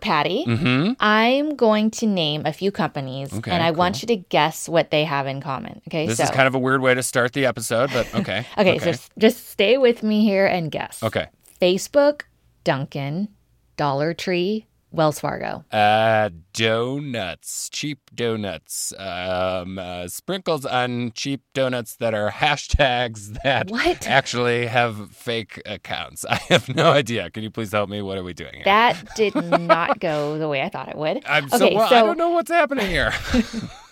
Patty, Mm-hmm. I'm going to name a few companies Okay, and I want you to guess what they have in common. Okay, This so is kind of a weird way to start the episode, but okay. okay, so just stay with me here and guess. okay. Facebook, Dunkin', Dollar Tree, Wells Fargo. Uh, donuts, cheap donuts, um, uh, sprinkles on cheap donuts that are hashtags that What? actually have fake accounts. I have no idea. Can you please help me? What are we doing here? That did not go the way I thought it would. I'm so, okay, well, I don't know what's happening here.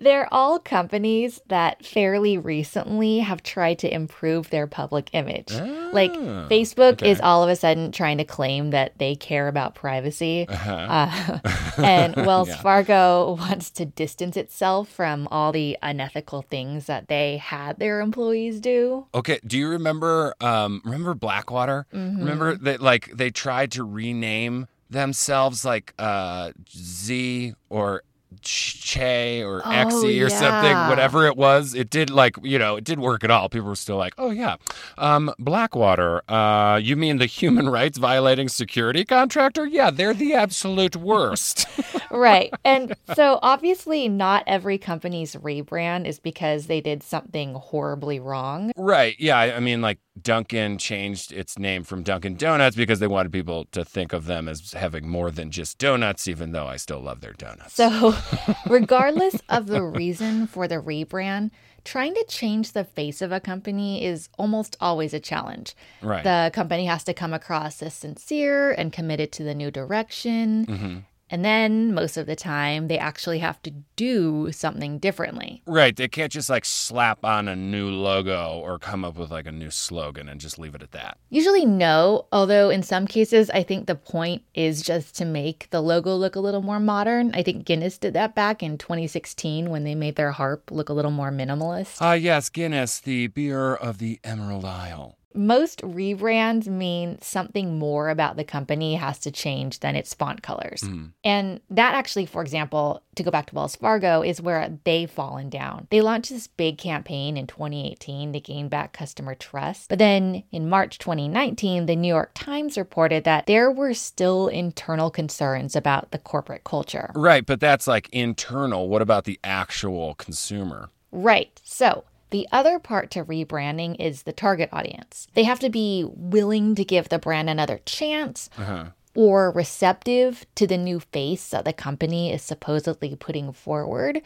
they're all companies that fairly recently have tried to improve their public image. like Ah, Facebook okay. is all of a sudden trying to claim that they care about privacy. Uh-huh. Uh, and Wells Yeah. Fargo wants to distance itself from all the unethical things that they had their employees do. Okay, do you remember um remember Blackwater? Mm-hmm. Remember that like they tried to rename themselves like uh Z or Che or Oh, Xe or something, whatever it was. It did like, you know, it did work at all. People were still like, "Oh yeah. Um Blackwater, uh you mean the human rights violating security contractor? Yeah, they're the absolute worst." right. And so obviously, not every company's rebrand is because they did something horribly wrong. Right. Yeah. I I mean, like Dunkin' changed its name from Dunkin' Donuts because they wanted people to think of them as having more than just donuts, even though I still love their donuts. So, regardless of the reason for the rebrand, trying to change the face of a company is almost always a challenge. right. The company has to come across as sincere and committed to the new direction. hmm And then, most of the time, they actually have to do something differently. Right. They can't just like slap on a new logo or come up with like a new slogan and just leave it at that. Usually, no, although in some cases, I think the point is just to make the logo look a little more modern. I think Guinness did that back in 2016 when they made their harp look a little more minimalist. Ah, yes, Guinness, the beer of the Emerald Isle. Most rebrands mean something more about the company has to change than its font colors. Mm. And that actually, for example, to go back to Wells Fargo, is where they've fallen down. They launched this big campaign in 2018 to gain back customer trust. But then in March 2019, the New York Times reported that there were still internal concerns about the corporate culture. Right, but that's like internal. What about the actual consumer? Right. So, the other part to rebranding is the target audience. They have to be willing to give the brand another chance Uh-huh. or receptive to the new face that the company is supposedly putting forward,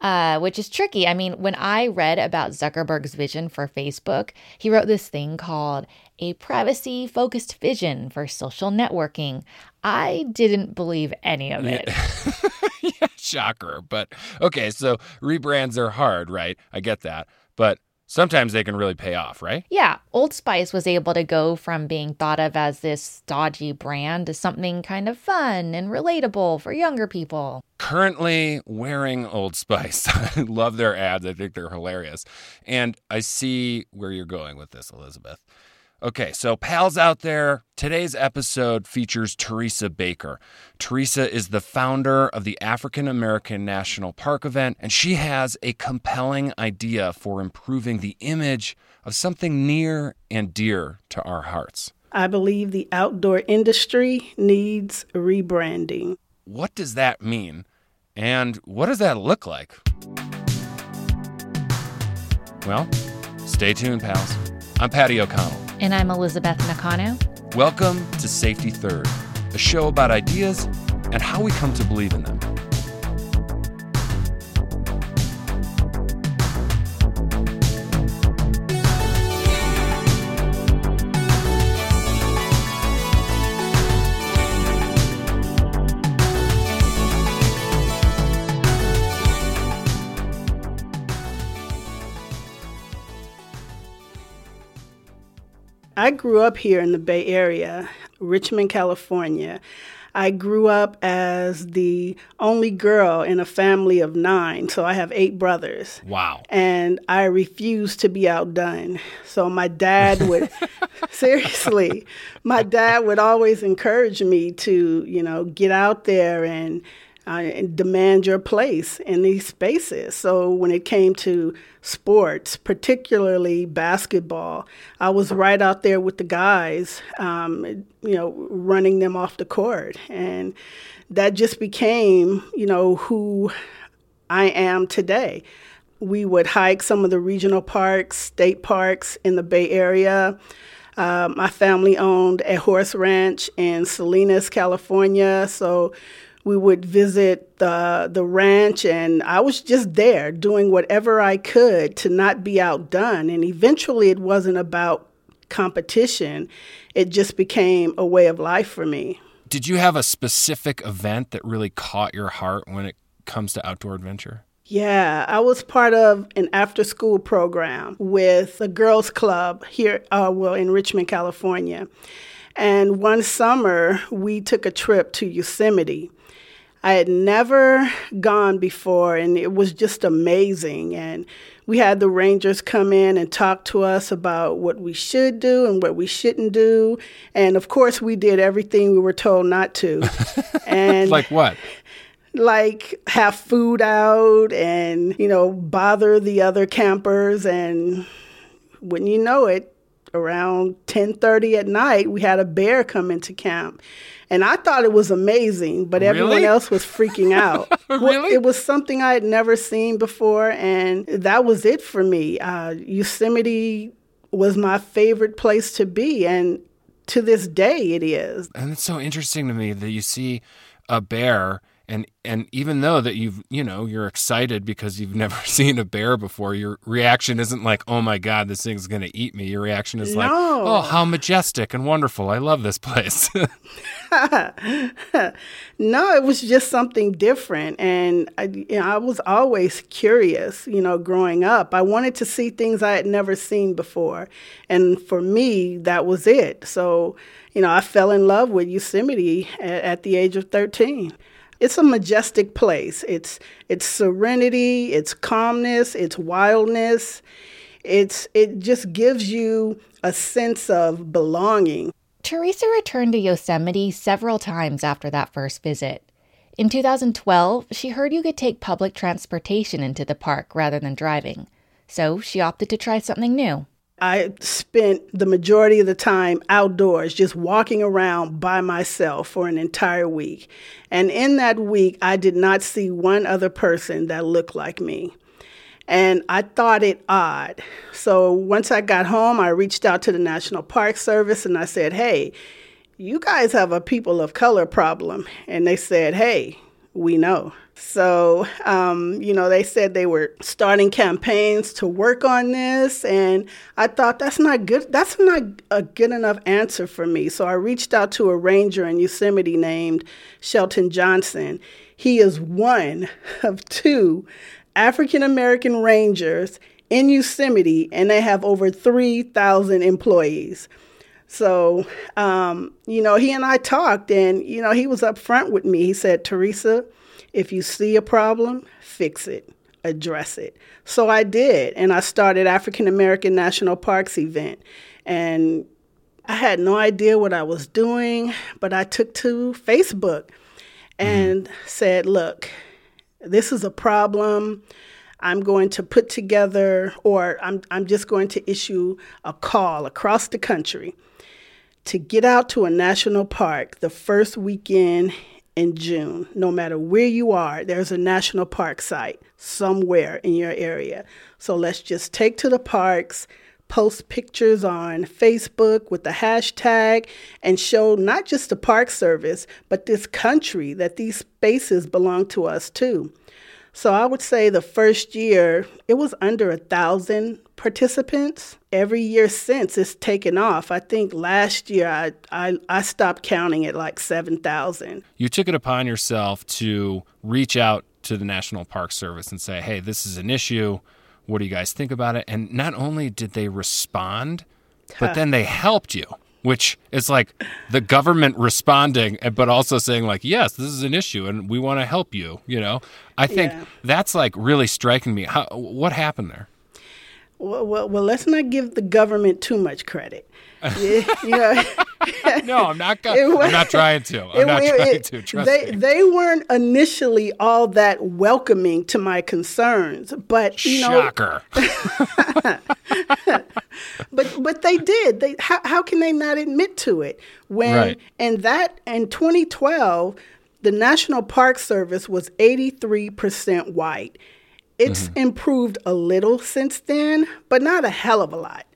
uh, which is tricky. I mean, when I read about Zuckerberg's vision for Facebook, he wrote this thing called a privacy focused vision for social networking. I didn't believe any of it. yeah, shocker. But okay, so rebrands are hard, right? I get that. But sometimes they can really pay off, right? Yeah, Old Spice was able to go from being thought of as this dodgy brand to something kind of fun and relatable for younger people. Currently wearing Old Spice. I love their ads. I think they're hilarious. And I see where you're going with this, Elizabeth. Okay, so pals out there, today's episode features Teresa Baker. Teresa is the founder of the African American National Park event, and she has a compelling idea for improving the image of something near and dear to our hearts. I believe the outdoor industry needs rebranding. What does that mean? And what does that look like? Well, stay tuned, pals. I'm Patty O'Connell. And I'm Elizabeth Nakano. Welcome to Safety Third, a show about ideas and how we come to believe in them. I grew up here in the Bay Area, Richmond, California. I grew up as the only girl in a family of nine, so I have eight brothers. Wow. And I refused to be outdone. So my dad would, seriously, my dad would always encourage me to, you know, get out there and uh, demand your place in these spaces. So when it came to sports, particularly basketball, I was right out there with the guys, um, you know, running them off the court. And that just became, you know, who I am today. We would hike some of the regional parks, state parks in the Bay Area. Uh, my family owned a horse ranch in Salinas, California. So we would visit the the ranch and I was just there doing whatever I could to not be outdone and eventually it wasn't about competition it just became a way of life for me did you have a specific event that really caught your heart when it comes to outdoor adventure yeah, I was part of an after school program with a girls' club here, uh, well, in Richmond, California. And one summer, we took a trip to Yosemite. I had never gone before, and it was just amazing. And we had the rangers come in and talk to us about what we should do and what we shouldn't do. And of course, we did everything we were told not to. and like what? Like have food out and, you know, bother the other campers. And when you know it, around 10:30 at night, we had a bear come into camp and I thought it was amazing, but everyone really? else was freaking out. really? It was something I had never seen before, and that was it for me. Uh, Yosemite was my favorite place to be, and to this day it is. And it's so interesting to me that you see a bear and and even though that you've you know you're excited because you've never seen a bear before your reaction isn't like oh my god this thing's going to eat me. Your reaction is no. like oh how majestic and wonderful. I love this place. No it was just something different. And I, you know, I was always curious you know growing up. I wanted to see things i had never seen before. And for me that was it. So you know i fell in love with yosemite at, at the age of 13 it's a majestic place. It's it's serenity, it's calmness, it's wildness. It's it just gives you a sense of belonging. Teresa returned to Yosemite several times after that first visit. In 2012, she heard you could take public transportation into the park rather than driving. So she opted to try something new. I spent the majority of the time outdoors, just walking around by myself for an entire week. And in that week, I did not see one other person that looked like me. And I thought it odd. So once I got home, I reached out to the National Park Service and I said, Hey, you guys have a people of color problem. And they said, Hey, we know. So, um, you know, they said they were starting campaigns to work on this, and I thought that's not good. That's not a good enough answer for me. So I reached out to a ranger in Yosemite named Shelton Johnson. He is one of two African American rangers in Yosemite, and they have over 3,000 employees. So, um, you know, he and I talked, and, you know, he was upfront with me. He said, Teresa, if you see a problem, fix it, address it. So I did, and I started African American National Parks event. And I had no idea what I was doing, but I took to Facebook and mm-hmm. said, look, this is a problem. I'm going to put together, or I'm, I'm just going to issue a call across the country to get out to a national park the first weekend in June. No matter where you are, there's a national park site somewhere in your area. So let's just take to the parks, post pictures on Facebook with the hashtag, and show not just the Park Service, but this country that these spaces belong to us too. So I would say the first year, it was under a thousand participants. Every year since, it's taken off. I think last year I, I, I stopped counting at like 7,000. You took it upon yourself to reach out to the National Park Service and say, hey, this is an issue. What do you guys think about it? And not only did they respond, but then they helped you which is like the government responding, eh, but also saying like, yes, this is an issue and we want to help you. You know, I think yeah. that's like really striking me. How, what happened there? Well, well, well, let's not give the government too much credit. yeah, no, I'm not. Go- I'm not trying to. I'm it, not it, trying to. Trust they, me. They weren't initially all that welcoming to my concerns, but you know, shocker. but but they did. They how how can they not admit to it when right. and that in 2012 the National Park Service was 83% white. It's mm-hmm. improved a little since then, but not a hell of a lot.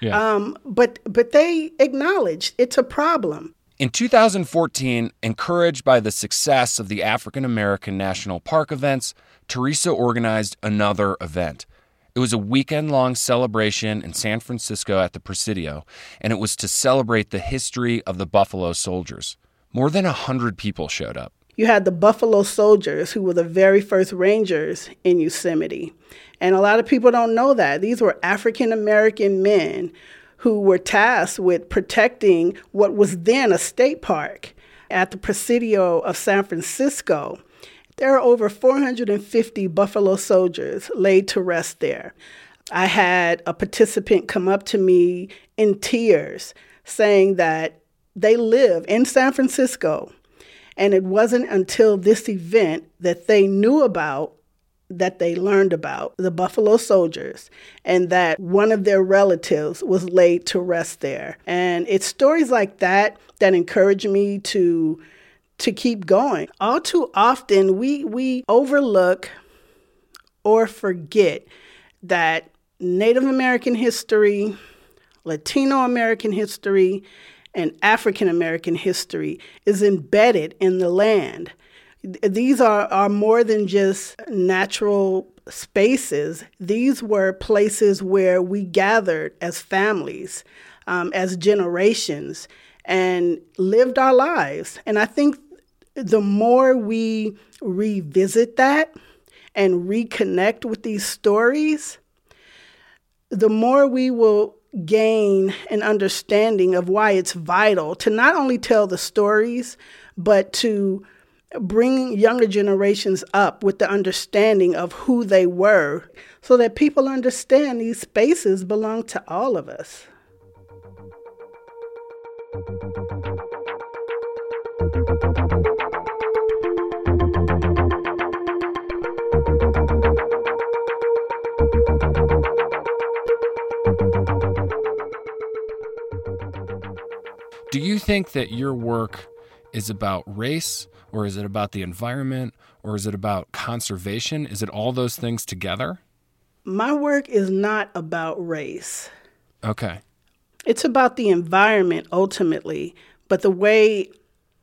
Yeah. Um, but but they acknowledged it's a problem. In 2014, encouraged by the success of the African American National Park events, Teresa organized another event. It was a weekend long celebration in San Francisco at the Presidio, and it was to celebrate the history of the Buffalo Soldiers. More than 100 people showed up. You had the Buffalo Soldiers, who were the very first Rangers in Yosemite. And a lot of people don't know that. These were African American men who were tasked with protecting what was then a state park at the Presidio of San Francisco. There are over 450 Buffalo soldiers laid to rest there. I had a participant come up to me in tears saying that they live in San Francisco and it wasn't until this event that they knew about, that they learned about the Buffalo Soldiers, and that one of their relatives was laid to rest there. And it's stories like that that encourage me to to keep going. All too often we we overlook or forget that Native American history, Latino American history, and African American history is embedded in the land. These are, are more than just natural spaces, these were places where we gathered as families, um, as generations, and lived our lives. And I think the more we revisit that and reconnect with these stories, the more we will gain an understanding of why it's vital to not only tell the stories, but to bring younger generations up with the understanding of who they were so that people understand these spaces belong to all of us. Do you think that your work is about race, or is it about the environment, or is it about conservation? Is it all those things together? My work is not about race. Okay. It's about the environment ultimately, but the way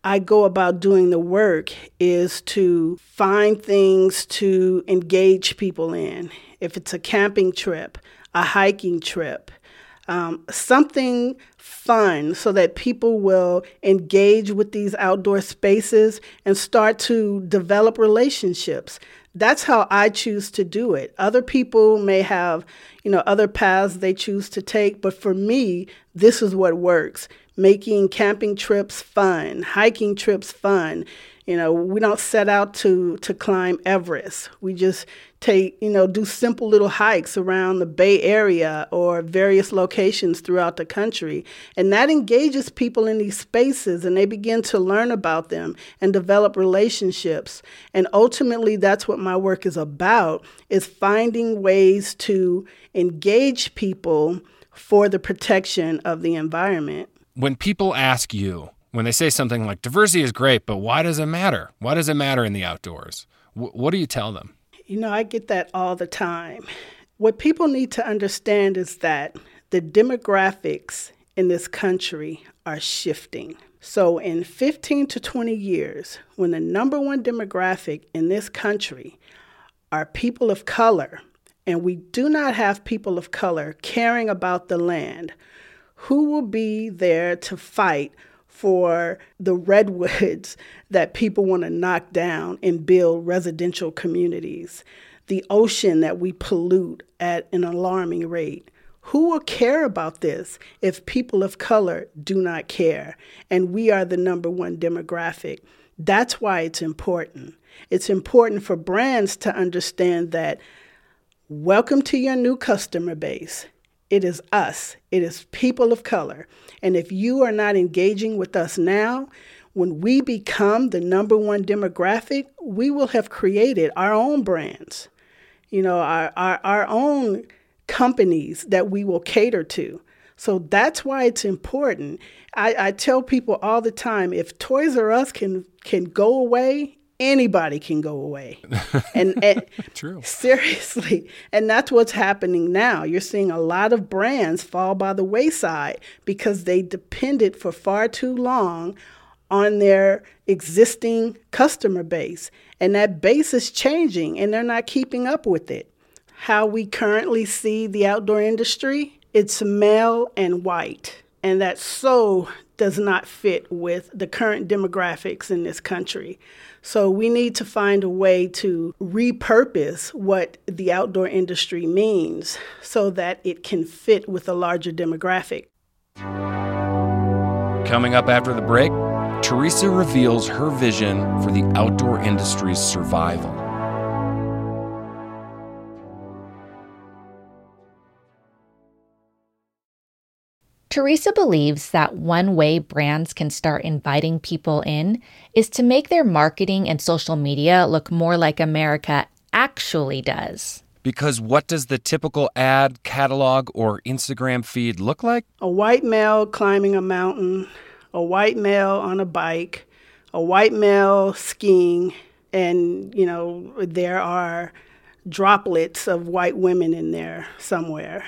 I go about doing the work is to find things to engage people in. If it's a camping trip, a hiking trip, um, something fun so that people will engage with these outdoor spaces and start to develop relationships. That's how I choose to do it. Other people may have, you know, other paths they choose to take, but for me, this is what works. Making camping trips fun, hiking trips fun, you know, we don't set out to to climb Everest. We just take, you know, do simple little hikes around the Bay Area or various locations throughout the country. And that engages people in these spaces and they begin to learn about them and develop relationships. And ultimately that's what my work is about is finding ways to engage people for the protection of the environment. When people ask you, when they say something like diversity is great, but why does it matter? Why does it matter in the outdoors? W- what do you tell them? You know, I get that all the time. What people need to understand is that the demographics in this country are shifting. So, in 15 to 20 years, when the number one demographic in this country are people of color, and we do not have people of color caring about the land, who will be there to fight for the redwoods that people want to knock down and build residential communities, the ocean that we pollute at an alarming rate. Who will care about this if people of color do not care and we are the number one demographic? That's why it's important. It's important for brands to understand that Welcome to your new customer base. It is us, it is people of color. And if you are not engaging with us now, when we become the number one demographic, we will have created our own brands, you know, our, our, our own companies that we will cater to. So that's why it's important. I, I tell people all the time if Toys R Us can can go away, anybody can go away. And, and True. seriously, and that's what's happening now. You're seeing a lot of brands fall by the wayside because they depended for far too long on their existing customer base. And that base is changing and they're not keeping up with it. How we currently see the outdoor industry, it's male and white. And that so does not fit with the current demographics in this country. So we need to find a way to repurpose what the outdoor industry means so that it can fit with a larger demographic. Coming up after the break, Teresa reveals her vision for the outdoor industry's survival. Teresa believes that one way brands can start inviting people in is to make their marketing and social media look more like America actually does. Because what does the typical ad, catalog, or Instagram feed look like? A white male climbing a mountain, a white male on a bike, a white male skiing, and, you know, there are droplets of white women in there somewhere.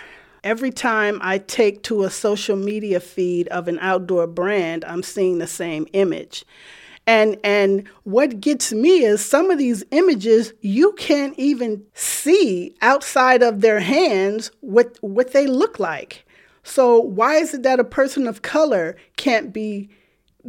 Every time I take to a social media feed of an outdoor brand, I'm seeing the same image. And and what gets me is some of these images you can't even see outside of their hands what what they look like. So why is it that a person of color can't be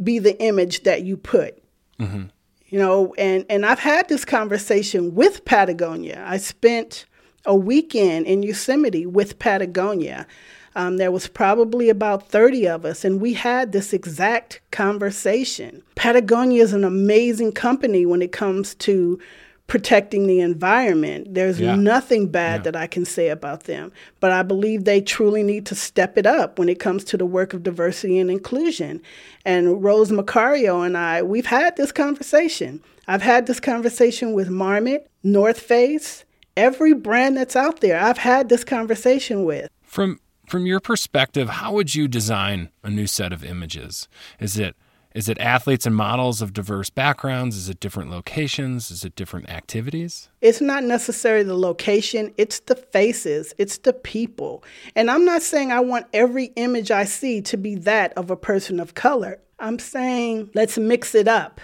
be the image that you put? Mm-hmm. You know, and and I've had this conversation with Patagonia. I spent a weekend in Yosemite with Patagonia. Um, there was probably about 30 of us, and we had this exact conversation. Patagonia is an amazing company when it comes to protecting the environment. There's yeah. nothing bad yeah. that I can say about them, but I believe they truly need to step it up when it comes to the work of diversity and inclusion. And Rose Marcario and I, we've had this conversation. I've had this conversation with Marmot, North Face, every brand that's out there I've had this conversation with. From from your perspective, how would you design a new set of images? Is it is it athletes and models of diverse backgrounds? Is it different locations? Is it different activities? It's not necessarily the location, it's the faces, it's the people. And I'm not saying I want every image I see to be that of a person of color. I'm saying let's mix it up.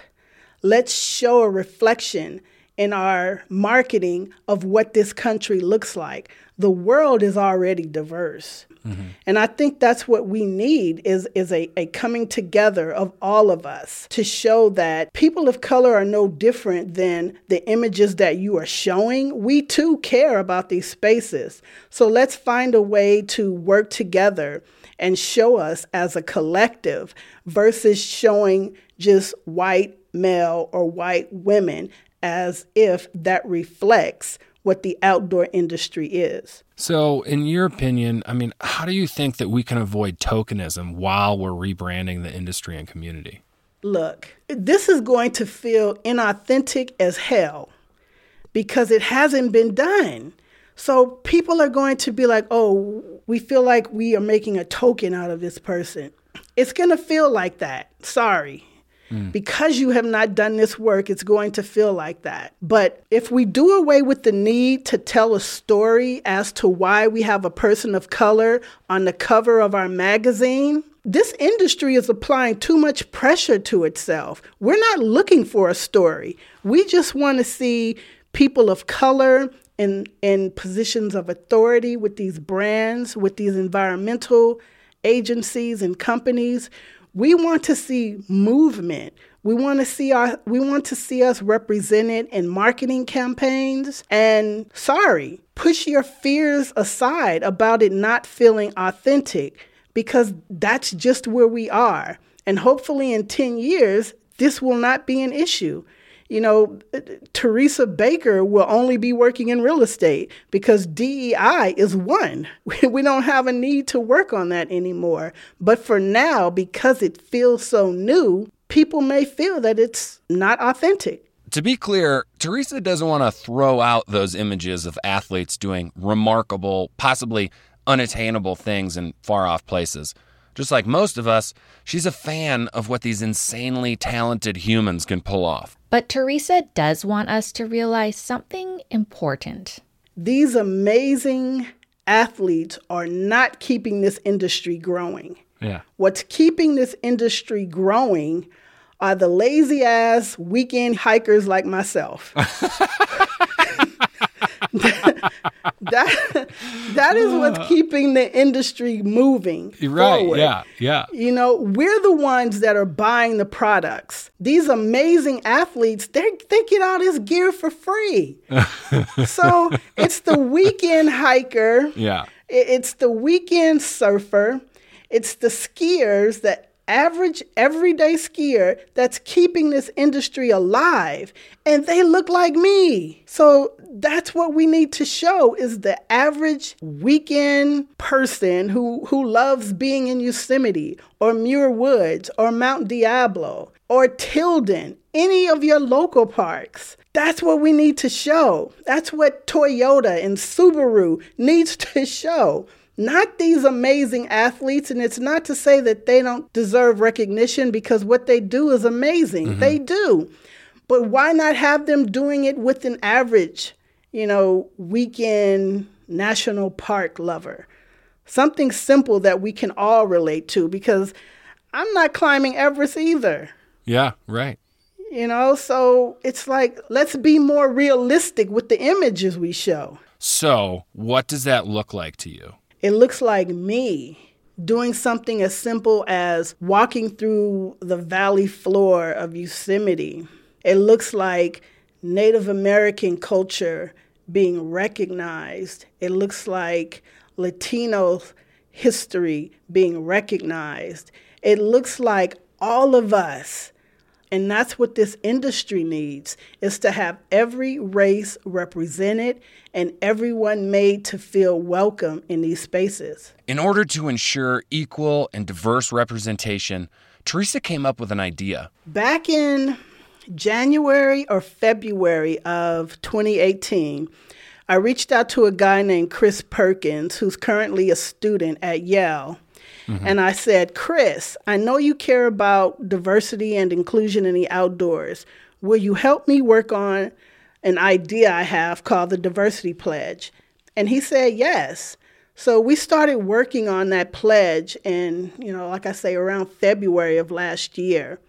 Let's show a reflection in our marketing of what this country looks like. The world is already diverse. Mm-hmm. And I think that's what we need is, is a, a coming together of all of us to show that people of color are no different than the images that you are showing. We too care about these spaces. So let's find a way to work together and show us as a collective versus showing just white male or white women as if that reflects what the outdoor industry is. So, in your opinion, I mean, how do you think that we can avoid tokenism while we're rebranding the industry and community? Look, this is going to feel inauthentic as hell because it hasn't been done. So, people are going to be like, oh, we feel like we are making a token out of this person. It's going to feel like that. Sorry. Mm. Because you have not done this work, it's going to feel like that. But if we do away with the need to tell a story as to why we have a person of color on the cover of our magazine, this industry is applying too much pressure to itself. We're not looking for a story. We just want to see people of color in in positions of authority with these brands, with these environmental agencies and companies. We want to see movement. We want to see our we want to see us represented in marketing campaigns and sorry, push your fears aside about it not feeling authentic because that's just where we are. And hopefully in 10 years this will not be an issue. You know, Teresa Baker will only be working in real estate because DEI is won. We don't have a need to work on that anymore. But for now, because it feels so new, people may feel that it's not authentic. To be clear, Teresa doesn't want to throw out those images of athletes doing remarkable, possibly unattainable things in far off places. Just like most of us, she's a fan of what these insanely talented humans can pull off. But Teresa does want us to realize something important. These amazing athletes are not keeping this industry growing. Yeah. What's keeping this industry growing are the lazy ass weekend hikers like myself. that that is what's keeping the industry moving. Right. Forward. Yeah. Yeah. You know, we're the ones that are buying the products. These amazing athletes, they they get all this gear for free. so it's the weekend hiker. Yeah. It's the weekend surfer. It's the skiers that average everyday skier that's keeping this industry alive and they look like me. So that's what we need to show is the average weekend person who who loves being in Yosemite or Muir Woods or Mount Diablo or Tilden any of your local parks. That's what we need to show. That's what Toyota and Subaru needs to show not these amazing athletes. And it's not to say that they don't deserve recognition because what they do is amazing. Mm-hmm. They do. But why not have them doing it with an average, you know, weekend national park lover? Something simple that we can all relate to because I'm not climbing Everest either. Yeah, right. You know, so it's like, let's be more realistic with the images we show. So, what does that look like to you? It looks like me doing something as simple as walking through the valley floor of Yosemite. It looks like Native American culture being recognized. It looks like Latino history being recognized. It looks like all of us and that's what this industry needs is to have every race represented and everyone made to feel welcome in these spaces. In order to ensure equal and diverse representation, Teresa came up with an idea. Back in January or February of 2018, I reached out to a guy named Chris Perkins, who's currently a student at Yale. Mm-hmm. And I said, Chris, I know you care about diversity and inclusion in the outdoors. Will you help me work on an idea I have called the Diversity Pledge? And he said, yes. So we started working on that pledge in, you know, like I say, around February of last year.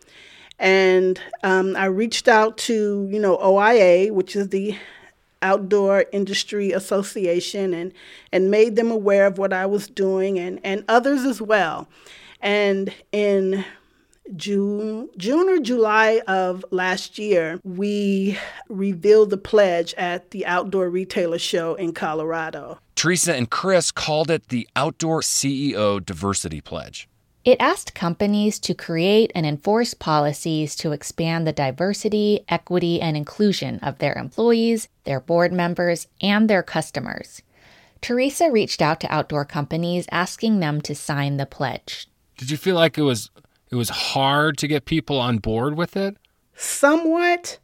And um, I reached out to, you know, OIA, which is the Outdoor Industry Association and, and made them aware of what I was doing and, and others as well. And in June, June or July of last year, we revealed the pledge at the Outdoor Retailer Show in Colorado. Teresa and Chris called it the Outdoor CEO Diversity Pledge. It asked companies to create and enforce policies to expand the diversity, equity, and inclusion of their employees, their board members, and their customers. Teresa reached out to outdoor companies asking them to sign the pledge. Did you feel like it was it was hard to get people on board with it? Somewhat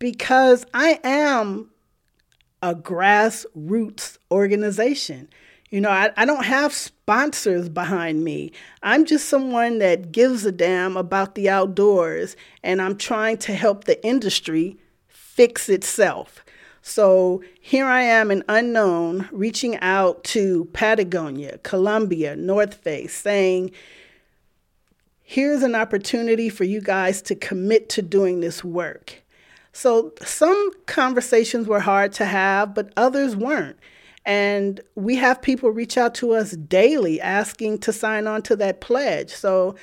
because I am a grassroots organization. You know, I, I don't have sponsors behind me. I'm just someone that gives a damn about the outdoors, and I'm trying to help the industry fix itself. So here I am, an unknown, reaching out to Patagonia, Columbia, North Face, saying, here's an opportunity for you guys to commit to doing this work. So some conversations were hard to have, but others weren't. And we have people reach out to us daily asking to sign on to that pledge. So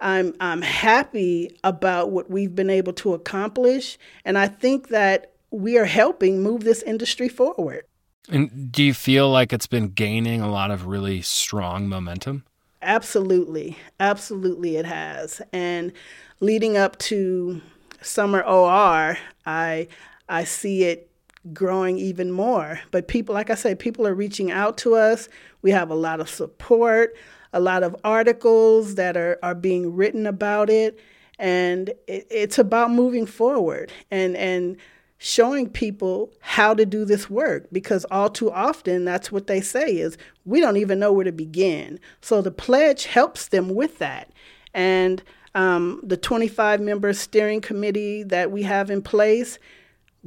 I'm I'm happy about what we've been able to accomplish and I think that we are helping move this industry forward. And do you feel like it's been gaining a lot of really strong momentum? Absolutely. Absolutely it has. And leading up to Summer OR, I I see it growing even more. But people, like I said, people are reaching out to us. We have a lot of support, a lot of articles that are, are being written about it. And it, it's about moving forward and, and showing people how to do this work because all too often that's what they say is we don't even know where to begin. So the pledge helps them with that. And um, the 25 member steering committee that we have in place,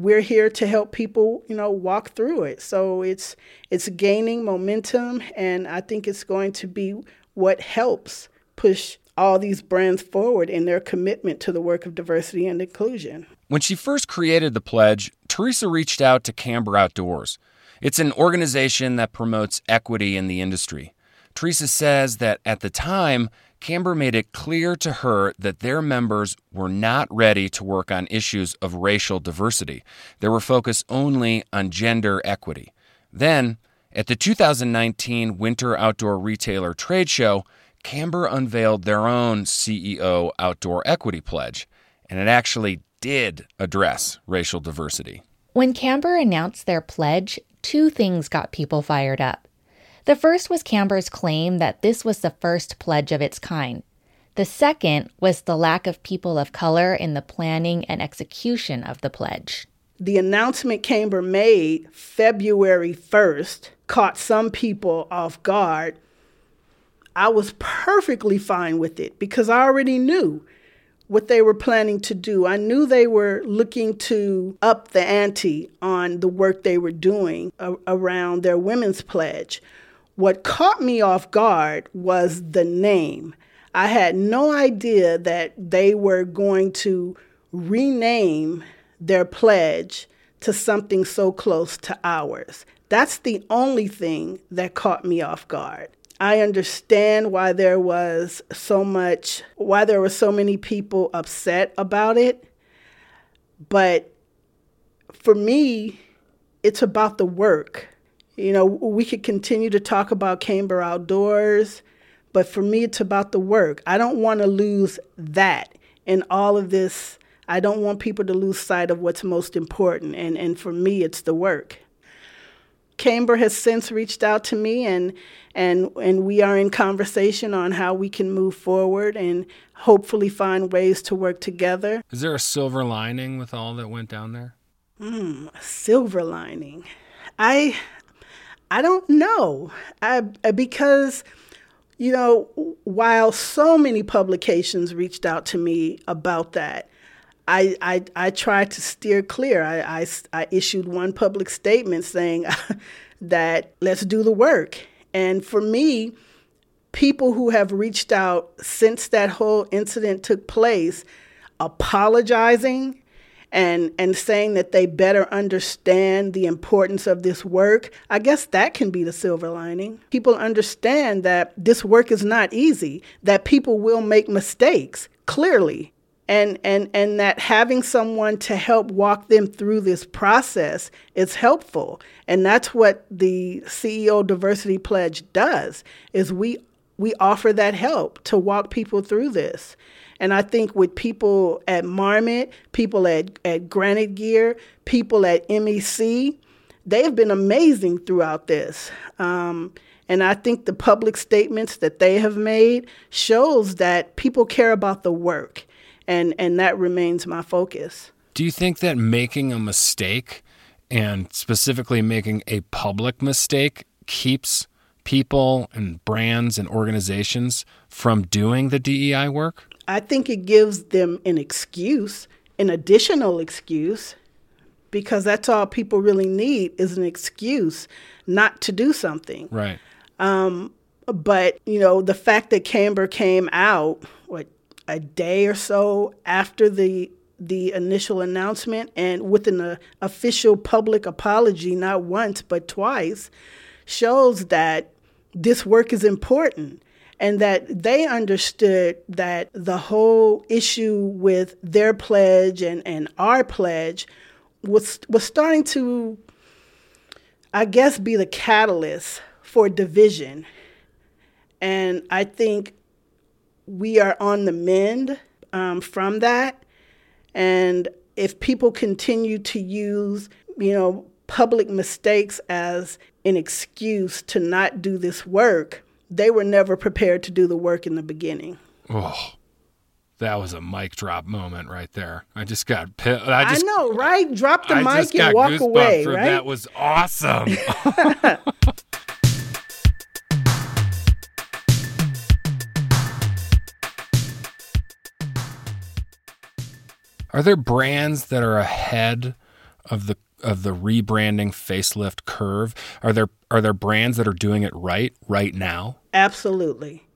we're here to help people, you know, walk through it. So it's it's gaining momentum, and I think it's going to be what helps push all these brands forward in their commitment to the work of diversity and inclusion. When she first created the pledge, Teresa reached out to Camber Outdoors. It's an organization that promotes equity in the industry. Teresa says that at the time, Camber made it clear to her that their members were not ready to work on issues of racial diversity. They were focused only on gender equity. Then, at the 2019 Winter Outdoor Retailer Trade Show, Camber unveiled their own CEO Outdoor Equity Pledge, and it actually did address racial diversity. When Camber announced their pledge, two things got people fired up. The first was Camber's claim that this was the first pledge of its kind. The second was the lack of people of color in the planning and execution of the pledge. The announcement Camber made February 1st caught some people off guard. I was perfectly fine with it because I already knew what they were planning to do. I knew they were looking to up the ante on the work they were doing a- around their women's pledge. What caught me off guard was the name. I had no idea that they were going to rename their pledge to something so close to ours. That's the only thing that caught me off guard. I understand why there was so much, why there were so many people upset about it. But for me, it's about the work. You know, we could continue to talk about Camber Outdoors, but for me, it's about the work. I don't want to lose that in all of this. I don't want people to lose sight of what's most important. And, and for me, it's the work. Camber has since reached out to me, and, and, and we are in conversation on how we can move forward and hopefully find ways to work together. Is there a silver lining with all that went down there? Mm, silver lining. I I don't know. I, because, you know, while so many publications reached out to me about that, I, I, I tried to steer clear. I, I, I issued one public statement saying that let's do the work. And for me, people who have reached out since that whole incident took place, apologizing and and saying that they better understand the importance of this work i guess that can be the silver lining. People understand that this work is not easy that people will make mistakes clearly. And and and that having someone to help walk them through this process is helpful. And that's what the CEO diversity pledge does is we we offer that help to walk people through this and I think with people at Marmot, people at, at Granite Gear, people at MEC, they've been amazing throughout this. Um, and I think the public statements that they have made shows that people care about the work. And, and that remains my focus. Do you think that making a mistake and specifically making a public mistake keeps people and brands and organizations from doing the DEI work? I think it gives them an excuse, an additional excuse, because that's all people really need is an excuse not to do something. Right. Um, but you know, the fact that Camber came out what a day or so after the the initial announcement and with an uh, official public apology, not once but twice, shows that this work is important and that they understood that the whole issue with their pledge and, and our pledge was was starting to I guess be the catalyst for division. And I think we are on the mend um, from that. And if people continue to use, you know, public mistakes as an excuse to not do this work, they were never prepared to do the work in the beginning. Oh, that was a mic drop moment right there. I just got I, just, I know, right? Drop the I mic and walk away, right? That was awesome. Are there brands that are ahead of the of the rebranding facelift curve? Are there are there brands that are doing it right right now? Absolutely.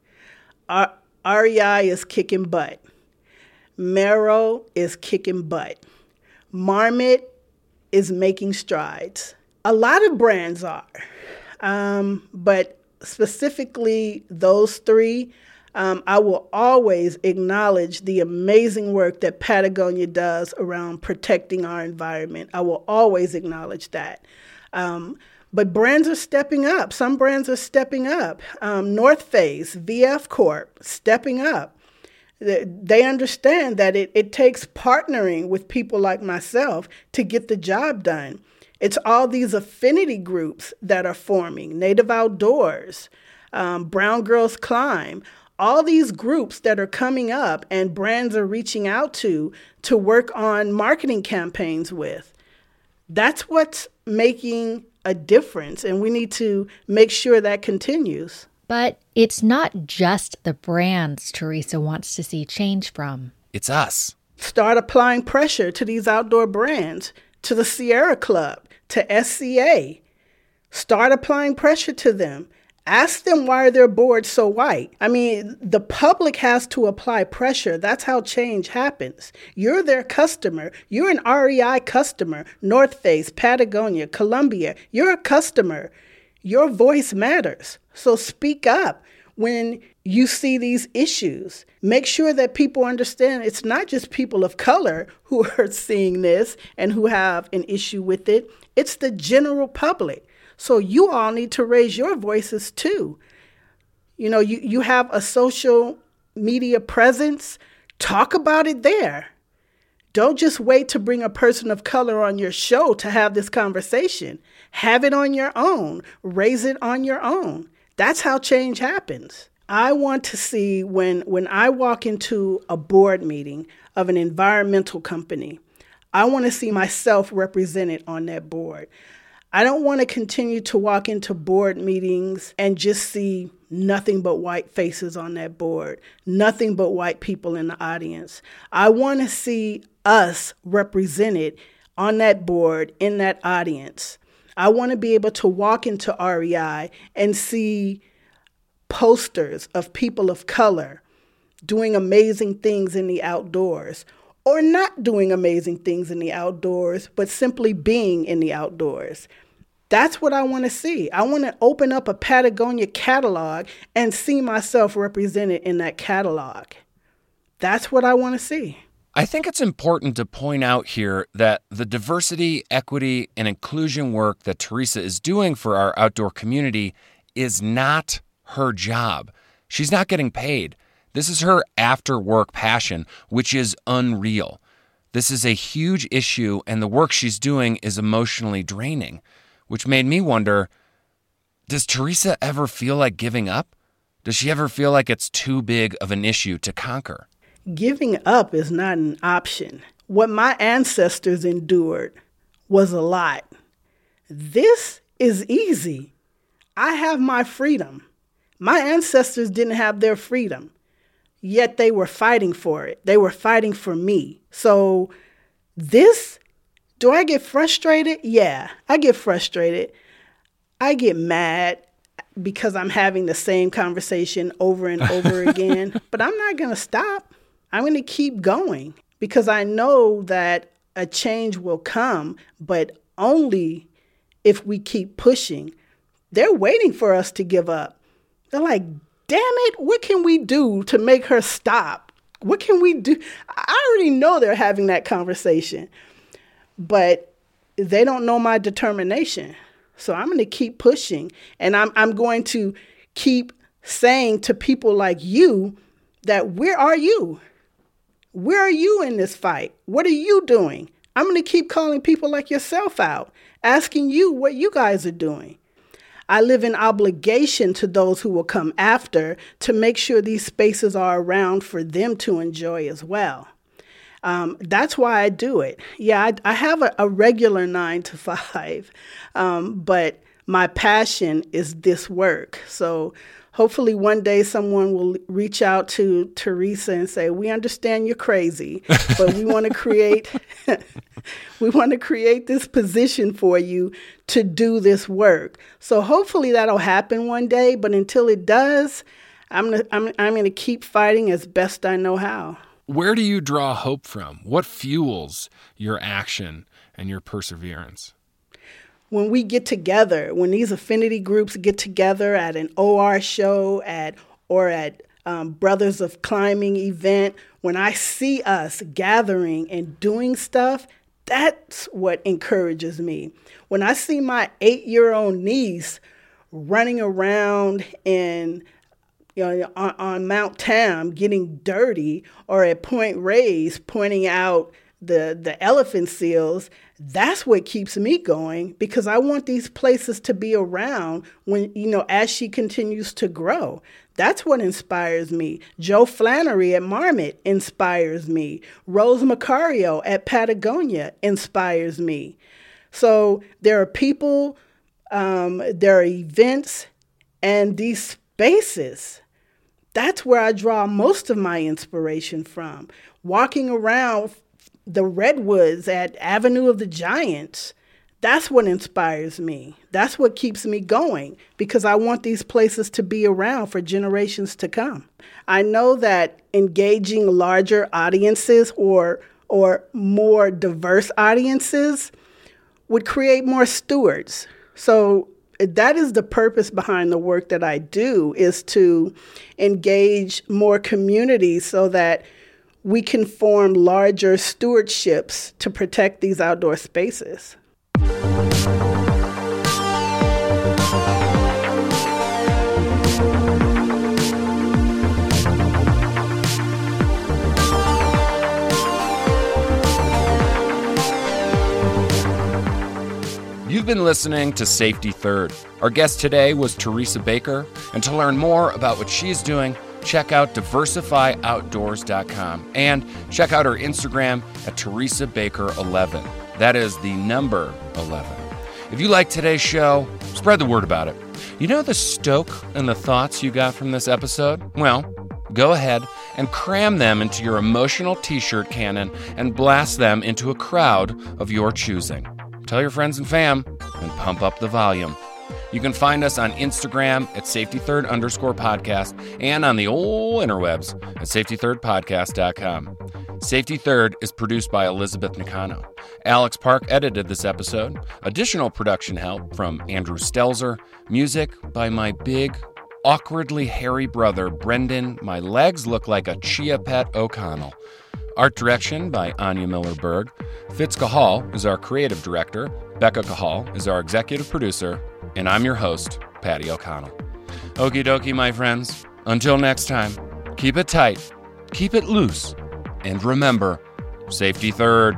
R- REI is kicking butt. Merrell is kicking butt. Marmot is making strides. A lot of brands are, um, but specifically those three um, I will always acknowledge the amazing work that Patagonia does around protecting our environment. I will always acknowledge that. Um, but brands are stepping up. Some brands are stepping up. Um, North Face, VF Corp, stepping up. They understand that it, it takes partnering with people like myself to get the job done. It's all these affinity groups that are forming Native Outdoors, um, Brown Girls Climb, all these groups that are coming up and brands are reaching out to to work on marketing campaigns with. That's what's making a difference, and we need to make sure that continues. But it's not just the brands Teresa wants to see change from. It's us. Start applying pressure to these outdoor brands, to the Sierra Club, to SCA. Start applying pressure to them Ask them why their boards so white. I mean, the public has to apply pressure. That's how change happens. You're their customer. You're an REI customer. North Face, Patagonia, Columbia. You're a customer. Your voice matters. So speak up when you see these issues. Make sure that people understand it's not just people of color who are seeing this and who have an issue with it, it's the general public. So you all need to raise your voices too. You know, you, you have a social media presence, talk about it there. Don't just wait to bring a person of color on your show to have this conversation. Have it on your own, raise it on your own. That's how change happens. I want to see when when I walk into a board meeting of an environmental company, I want to see myself represented on that board. I don't want to continue to walk into board meetings and just see nothing but white faces on that board, nothing but white people in the audience. I want to see us represented on that board, in that audience. I want to be able to walk into REI and see posters of people of color doing amazing things in the outdoors or not doing amazing things in the outdoors, but simply being in the outdoors. That's what I want to see. I want to open up a Patagonia catalog and see myself represented in that catalog. That's what I want to see. I think it's important to point out here that the diversity, equity, and inclusion work that Teresa is doing for our outdoor community is not her job. She's not getting paid. This is her after work passion, which is unreal. This is a huge issue, and the work she's doing is emotionally draining which made me wonder does Teresa ever feel like giving up? Does she ever feel like it's too big of an issue to conquer? Giving up is not an option. What my ancestors endured was a lot. This is easy. I have my freedom. My ancestors didn't have their freedom, yet they were fighting for it. They were fighting for me. So, this do I get frustrated? Yeah, I get frustrated. I get mad because I'm having the same conversation over and over again, but I'm not going to stop. I'm going to keep going because I know that a change will come, but only if we keep pushing. They're waiting for us to give up. They're like, damn it, what can we do to make her stop? What can we do? I already know they're having that conversation but they don't know my determination. So I'm going to keep pushing and I'm I'm going to keep saying to people like you that where are you? Where are you in this fight? What are you doing? I'm going to keep calling people like yourself out, asking you what you guys are doing. I live in obligation to those who will come after to make sure these spaces are around for them to enjoy as well. Um, that's why I do it. Yeah, I, I have a, a, regular nine to five, um, but my passion is this work. So hopefully one day someone will reach out to Teresa and say, "We understand you're crazy, but we want to create we want to create this position for you to do this work." So hopefully that'll happen one day, but until it does, I'm gonna, I'm I'm going to keep fighting as best I know how. Where do you draw hope from? What fuels your action and your perseverance? When we get together, when these affinity groups get together at an OR show at or at um, Brothers of Climbing event, when I see us gathering and doing stuff, that's what encourages me. When I see my eight year old niece running around in you know, on, on Mount Tam getting dirty or at Point Reyes pointing out the, the elephant seals, that's what keeps me going because I want these places to be around when, you know, as she continues to grow. That's what inspires me. Joe Flannery at Marmot inspires me. Rose Marcario at Patagonia inspires me. So there are people, um, there are events, and these spaces that's where I draw most of my inspiration from. Walking around the redwoods at Avenue of the Giants, that's what inspires me. That's what keeps me going because I want these places to be around for generations to come. I know that engaging larger audiences or or more diverse audiences would create more stewards. So that is the purpose behind the work that I do is to engage more communities so that we can form larger stewardships to protect these outdoor spaces. You've been listening to Safety Third. Our guest today was Teresa Baker, and to learn more about what she's doing, check out diversifyoutdoors.com and check out her Instagram at Teresa Baker 11. That is the number 11. If you like today's show, spread the word about it. You know the stoke and the thoughts you got from this episode? Well, go ahead and cram them into your emotional t shirt cannon and blast them into a crowd of your choosing. Tell your friends and fam and pump up the volume. You can find us on Instagram at safety3rd underscore podcast and on the old interwebs at safety3rdpodcast.com. Safety Third is produced by Elizabeth Nicano. Alex Park edited this episode. Additional production help from Andrew Stelzer. Music by my big, awkwardly hairy brother, Brendan. My legs look like a chia pet O'Connell. Art direction by Anya Miller Berg. Fitz Cahall is our creative director. Becca Cahall is our executive producer. And I'm your host, Patty O'Connell. Okie dokie, my friends. Until next time, keep it tight, keep it loose, and remember safety third.